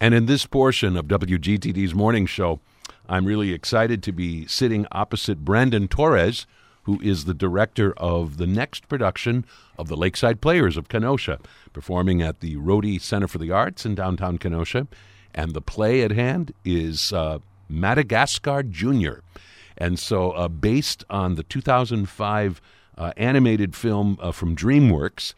And in this portion of WGTD's morning show, I'm really excited to be sitting opposite Brandon Torres, who is the director of the next production of the Lakeside Players of Kenosha, performing at the Rhode Center for the Arts in downtown Kenosha. And the play at hand is uh, Madagascar Jr. And so, uh, based on the 2005 uh, animated film uh, from DreamWorks,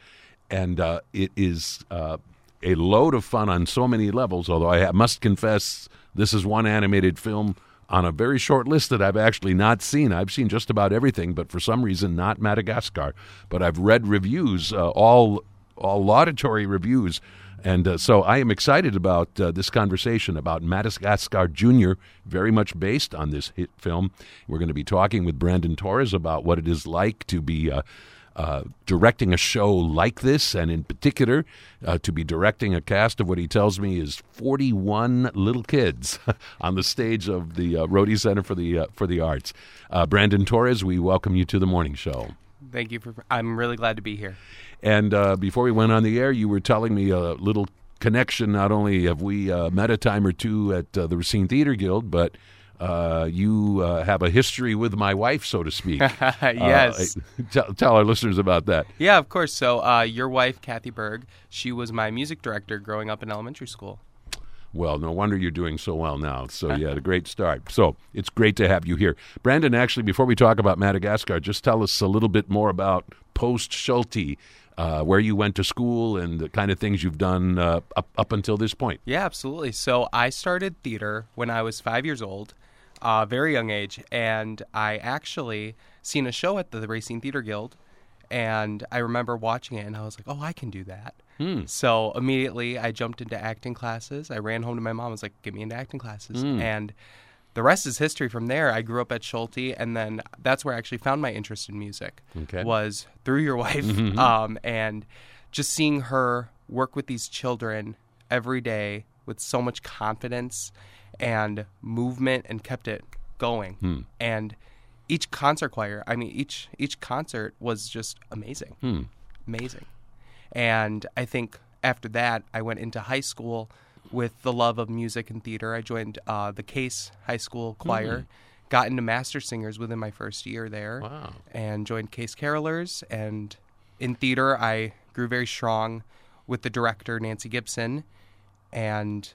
and uh, it is uh, a load of fun on so many levels. Although I must confess, this is one animated film on a very short list that I've actually not seen. I've seen just about everything, but for some reason, not Madagascar. But I've read reviews, uh, all all laudatory reviews and uh, so I am excited about uh, this conversation about Madagascar Jr., very much based on this hit film. We're going to be talking with Brandon Torres about what it is like to be. Uh, uh, directing a show like this, and in particular, uh, to be directing a cast of what he tells me is 41 little kids on the stage of the uh, Rhode Center for the uh, for the Arts. Uh, Brandon Torres, we welcome you to the morning show. Thank you for. I'm really glad to be here. And uh, before we went on the air, you were telling me a little connection. Not only have we uh, met a time or two at uh, the Racine Theater Guild, but uh, you uh, have a history with my wife, so to speak. yes. tell, tell, our listeners about that. Yeah, of course. So, uh, your wife, Kathy Berg, she was my music director growing up in elementary school. Well, no wonder you're doing so well now. So you had a great start. So it's great to have you here. Brandon, actually, before we talk about Madagascar, just tell us a little bit more about Post Schulte uh, where you went to school and the kind of things you've done uh, up, up until this point. Yeah, absolutely. So I started theater when I was five years old, uh, very young age, and I actually seen a show at the Racine Theater Guild, and I remember watching it, and I was like, "Oh, I can do that." Hmm. So immediately I jumped into acting classes. I ran home to my mom. I was like, "Get me into acting classes," hmm. and the rest is history from there. I grew up at Schulte, and then that's where I actually found my interest in music. Okay. Was through your wife, mm-hmm. um, and just seeing her work with these children every day with so much confidence and movement, and kept it going. Hmm. And each concert choir, I mean, each each concert was just amazing, hmm. amazing. And I think after that, I went into high school with the love of music and theater. I joined uh, the Case High School choir, mm. got into master singers within my first year there, wow. and joined Case Carolers. And in theater, I grew very strong with the director Nancy Gibson, and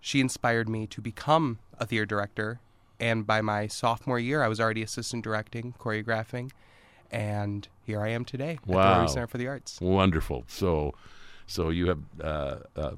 she inspired me to become a theater director. And by my sophomore year, I was already assistant directing, choreographing, and here I am today wow. at the Center for the Arts. Wonderful. So, so you have uh, uh,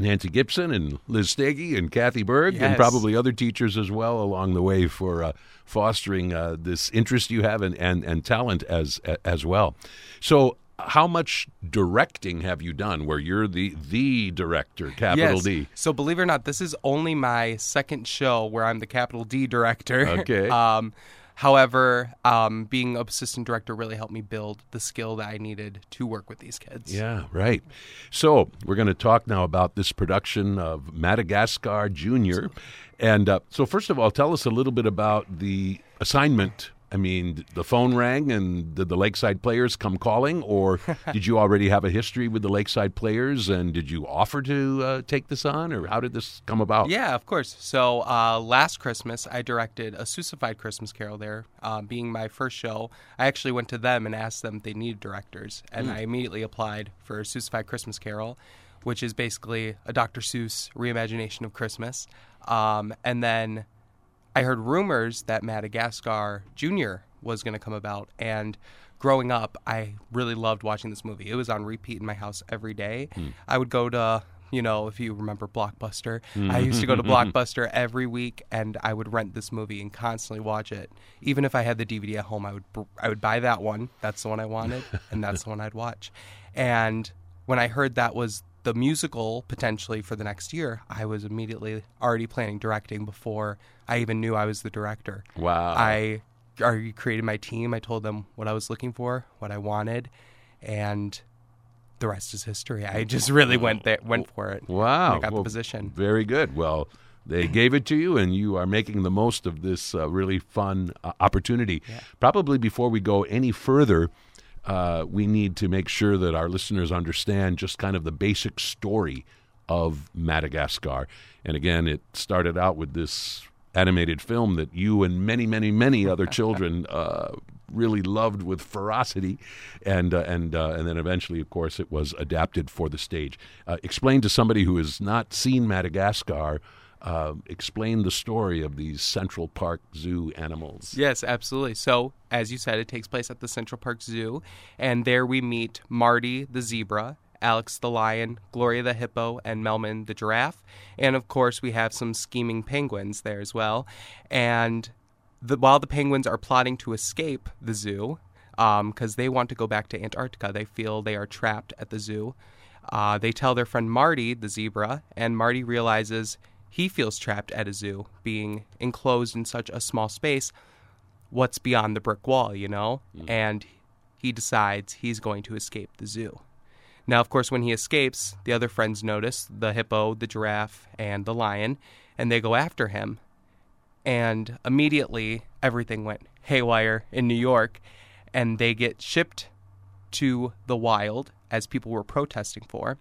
Nancy Gibson and Liz Stege and Kathy Berg yes. and probably other teachers as well along the way for uh, fostering uh, this interest you have and, and, and talent as as well. So how much directing have you done where you're the the director capital yes. d so believe it or not this is only my second show where i'm the capital d director okay um, However, um, being an assistant director really helped me build the skill that I needed to work with these kids. Yeah, right. So we're going to talk now about this production of Madagascar Junior, and uh, so first of all, tell us a little bit about the assignment I mean, the phone rang and did the Lakeside players come calling, or did you already have a history with the Lakeside players and did you offer to uh, take this on, or how did this come about? Yeah, of course. So uh, last Christmas, I directed a Seussified Christmas Carol there, uh, being my first show. I actually went to them and asked them if they needed directors, and mm. I immediately applied for a Seussified Christmas Carol, which is basically a Dr. Seuss reimagination of Christmas. Um, and then I heard rumors that Madagascar Jr. was going to come about. And growing up, I really loved watching this movie. It was on repeat in my house every day. Mm. I would go to, you know, if you remember Blockbuster, mm. I used to go to Blockbuster every week and I would rent this movie and constantly watch it. Even if I had the DVD at home, I would I would buy that one. That's the one I wanted and that's the one I'd watch. And when I heard that was the musical potentially for the next year, I was immediately already planning directing before I even knew I was the director. Wow. I already created my team. I told them what I was looking for, what I wanted, and the rest is history. I just really went there, went for it. Wow. I got well, the position. Very good. Well, they gave it to you, and you are making the most of this uh, really fun uh, opportunity. Yeah. Probably before we go any further, uh, we need to make sure that our listeners understand just kind of the basic story of Madagascar. And again, it started out with this animated film that you and many, many, many other children uh, really loved with ferocity, and uh, and uh, and then eventually, of course, it was adapted for the stage. Uh, explain to somebody who has not seen Madagascar. Uh, explain the story of these Central Park Zoo animals. Yes, absolutely. So, as you said, it takes place at the Central Park Zoo, and there we meet Marty the zebra, Alex the lion, Gloria the hippo, and Melman the giraffe. And of course, we have some scheming penguins there as well. And the, while the penguins are plotting to escape the zoo, because um, they want to go back to Antarctica, they feel they are trapped at the zoo. Uh, they tell their friend Marty, the zebra, and Marty realizes he feels trapped at a zoo, being enclosed in such a small space. What's beyond the brick wall, you know? Mm. And he decides he's going to escape the zoo. Now, of course, when he escapes, the other friends notice the hippo, the giraffe, and the lion, and they go after him. And immediately, everything went haywire in New York, and they get shipped to the wild, as people were protesting for,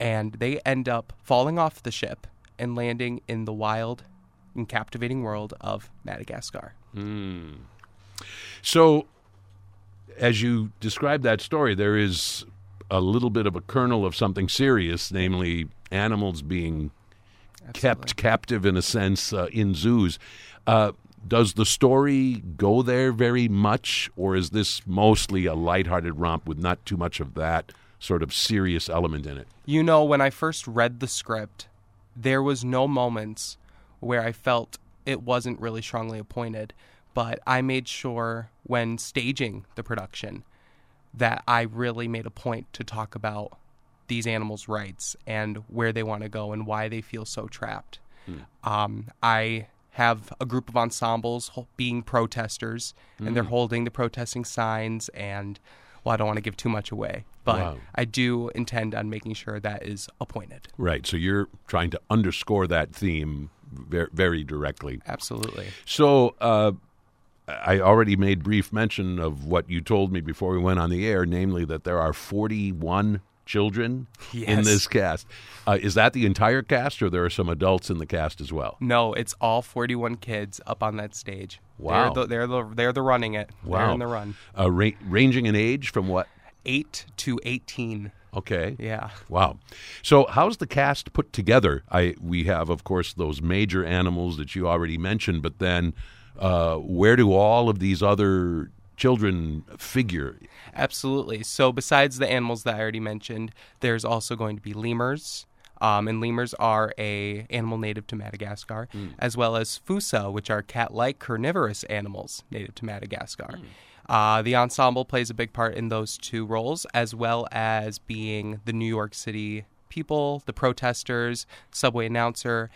and they end up falling off the ship and landing in the wild and captivating world of Madagascar. Mm. So, as you describe that story, there is a little bit of a kernel of something serious, namely animals being Absolutely. kept captive in a sense uh, in zoos. Uh, does the story go there very much, or is this mostly a lighthearted romp with not too much of that sort of serious element in it? You know, when I first read the script, there was no moments where I felt it wasn't really strongly appointed, but I made sure when staging the production that I really made a point to talk about these animals' rights and where they want to go and why they feel so trapped. Hmm. Um, I have a group of ensembles being protesters, mm. and they're hmm. holding the protesting signs. And well, I don't want to give too much away, but wow. I do intend on making sure that is appointed. Right. So you're trying to underscore that theme very, very directly. Absolutely. So. Uh, I already made brief mention of what you told me before we went on the air, namely that there are 41 children yes. in this cast. Uh, is that the entire cast, or there are some adults in the cast as well? No, it's all 41 kids up on that stage. Wow, they're the, they're the, they're the running it. Wow, they're in the run. Uh, ra- ranging in age from what? Eight to 18. Okay. Yeah. Wow. So, how's the cast put together? I we have, of course, those major animals that you already mentioned, but then uh, where do all of these other children figure? Absolutely. So, besides the animals that I already mentioned, there's also going to be lemurs. Um, and lemurs are a animal native to Madagascar, mm. as well as fossa, which are cat-like carnivorous animals native to Madagascar. Mm. Uh, the ensemble plays a big part in those two roles, as well as being the New York City people, the protesters, subway announcer.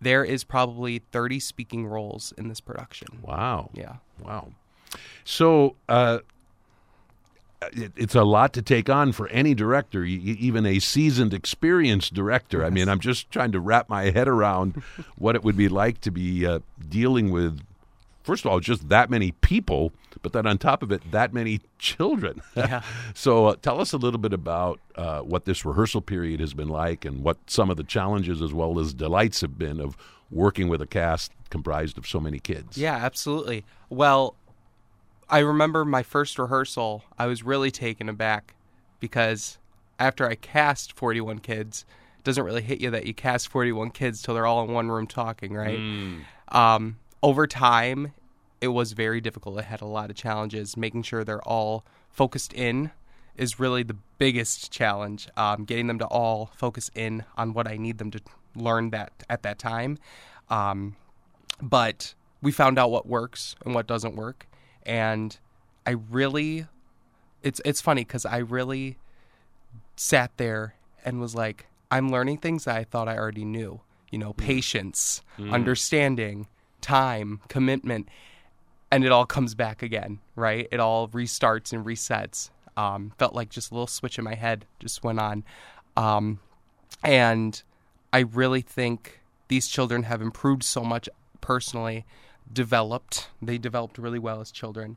There is probably 30 speaking roles in this production. Wow. Yeah. Wow. So, uh, it, it's a lot to take on for any director, even a seasoned, experienced director. Yes. I mean, I'm just trying to wrap my head around what it would be like to be uh, dealing with first of all, just that many people, but then on top of it, that many children. Yeah. so uh, tell us a little bit about uh, what this rehearsal period has been like and what some of the challenges as well as delights have been of working with a cast comprised of so many kids. Yeah, absolutely. Well, I remember my first rehearsal, I was really taken aback because after I cast 41 kids, it doesn't really hit you that you cast 41 kids till they're all in one room talking, right? Mm. Um, over time, it was very difficult. It had a lot of challenges. Making sure they're all focused in is really the biggest challenge. Um, getting them to all focus in on what I need them to learn that at that time. Um, but we found out what works and what doesn't work, and I really, it's it's funny because I really sat there and was like, I'm learning things that I thought I already knew. You know, mm. patience, mm. understanding, time, commitment, and it all comes back again, right? It all restarts and resets. Um, felt like just a little switch in my head just went on. Um, and I really think these children have improved so much personally, developed. They developed really well as children.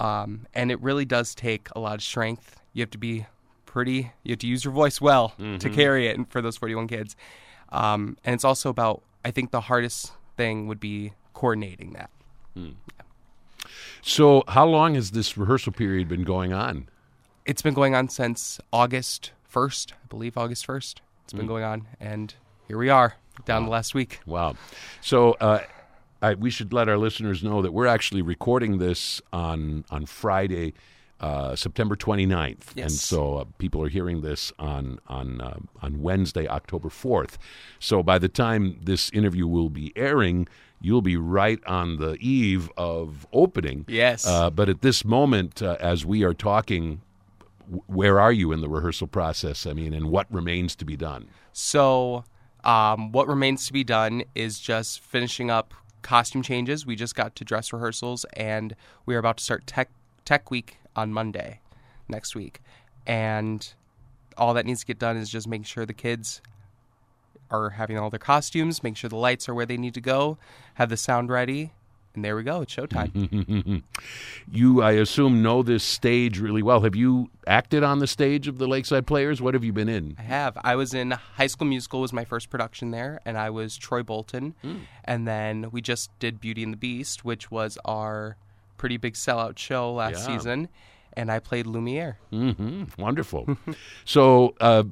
Um, and it really does take a lot of strength. You have to be pretty. You have to use your voice well to carry it for those 41 kids. Um, and it's also about. I think the hardest thing would be coordinating that. So, how long has this rehearsal period been going on? It's been going on since August 1st, I believe August 1st. It's been going on, and here we are down the last week. Wow. So, uh, I, we should let our listeners know that we're actually recording this on on Friday, uh, September 29th. And so uh, people are hearing this on on uh, on Wednesday, October 4th. So by the time this interview will be airing, you'll be right on the eve of opening. Yes. Uh, but at this moment, uh, as we are talking, where are you in the rehearsal process? I mean, and what remains to be done? So, um, what remains to be done is just finishing up costume changes. We just got to dress rehearsals, and we are about to start tech tech week on Monday, next week. And all that needs to get done is just making sure the kids are having all their costumes, make sure the lights are where they need to go, have the sound ready, and there we go. It's showtime. You, I assume, know this stage really well. Have you acted on the stage of the Lakeside Players? What have you been in? I have. I was in High School Musical was my first production there, and I was Troy Bolton. And then we just did Beauty and the Beast, which was our pretty big sellout show last Yeah. season, and I played Lumiere. hmm Wonderful. so uh,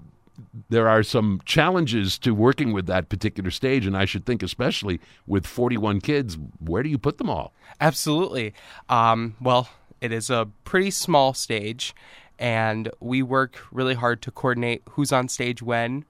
there are some challenges to working with that particular stage, and I should think, especially with 41 kids, where do you put them all? Absolutely. Um, well, it is a pretty small stage, and we work really hard to coordinate who's on stage when.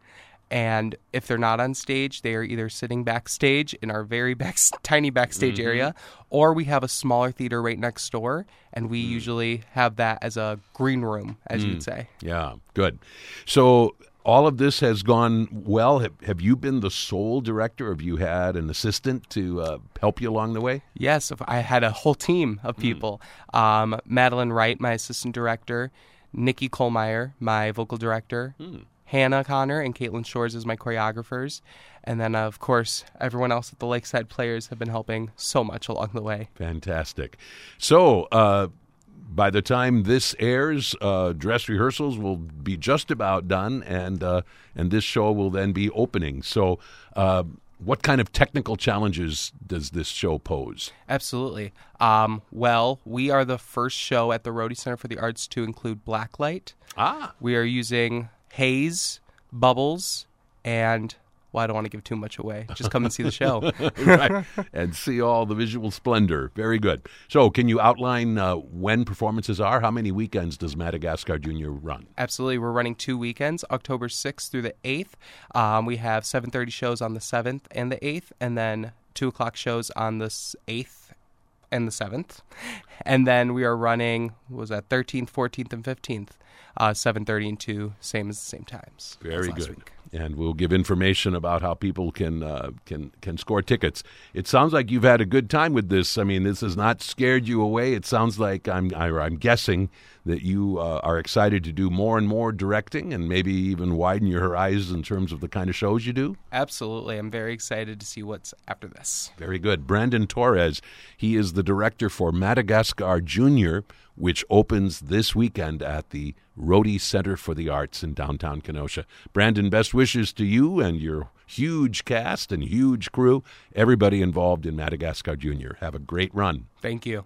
And if they're not on stage, they are either sitting backstage in our very back, tiny backstage mm-hmm. area, or we have a smaller theater right next door, and we mm. usually have that as a green room, as you'd mm. say. Yeah, good. So all of this has gone well. Have, have you been the sole director? Have you had an assistant to uh, help you along the way? Yes, I had a whole team of people. Um, Madeline Wright, my assistant director, Nikki Kohlmeyer, my vocal director, Hannah Connor and Caitlin Shores as my choreographers, and then of course everyone else at the Lakeside Players have been helping so much along the way. Fantastic. So, uh, by the time this airs, uh, dress rehearsals will be just about done, and uh, and this show will then be opening. So, uh, what kind of technical challenges does this show pose? Absolutely. Um, well, we are the first show at the Rhode Center for the Arts to include blacklight. Ah, We are using haze, bubbles, and well, I don't want to give too much away. Just come and see the show. right. and see all the visual splendor. Very good. So, can you outline uh, when performances are? How many weekends does Madagascar Junior run? Absolutely, we're running two weekends, October sixth through the eighth. Um, we have seven thirty shows on the seventh and the eighth, and then two o'clock shows on the eighth and the seventh, and then we are running what was that thirteenth, fourteenth, and fifteenth, uh, seven thirty and two, same as the same times. Very good. week. And we'll give information about how people can uh, can can score tickets. It sounds like you've had a good time with this. I mean, this has not scared you away. It sounds like I'm I, I'm guessing that you uh, are excited to do more and more directing, and maybe even widen your horizons in terms of the kind of shows you do. Absolutely, I'm very excited to see what's after this. Very good. Brandon Torres, he is the director for Madagascar Junior, which opens this weekend at the Rhode Center for the Arts in downtown Kenosha. Brandon, best wishes to you and your huge cast and huge crew, everybody involved in Madagascar Junior. Have a great run. Thank you.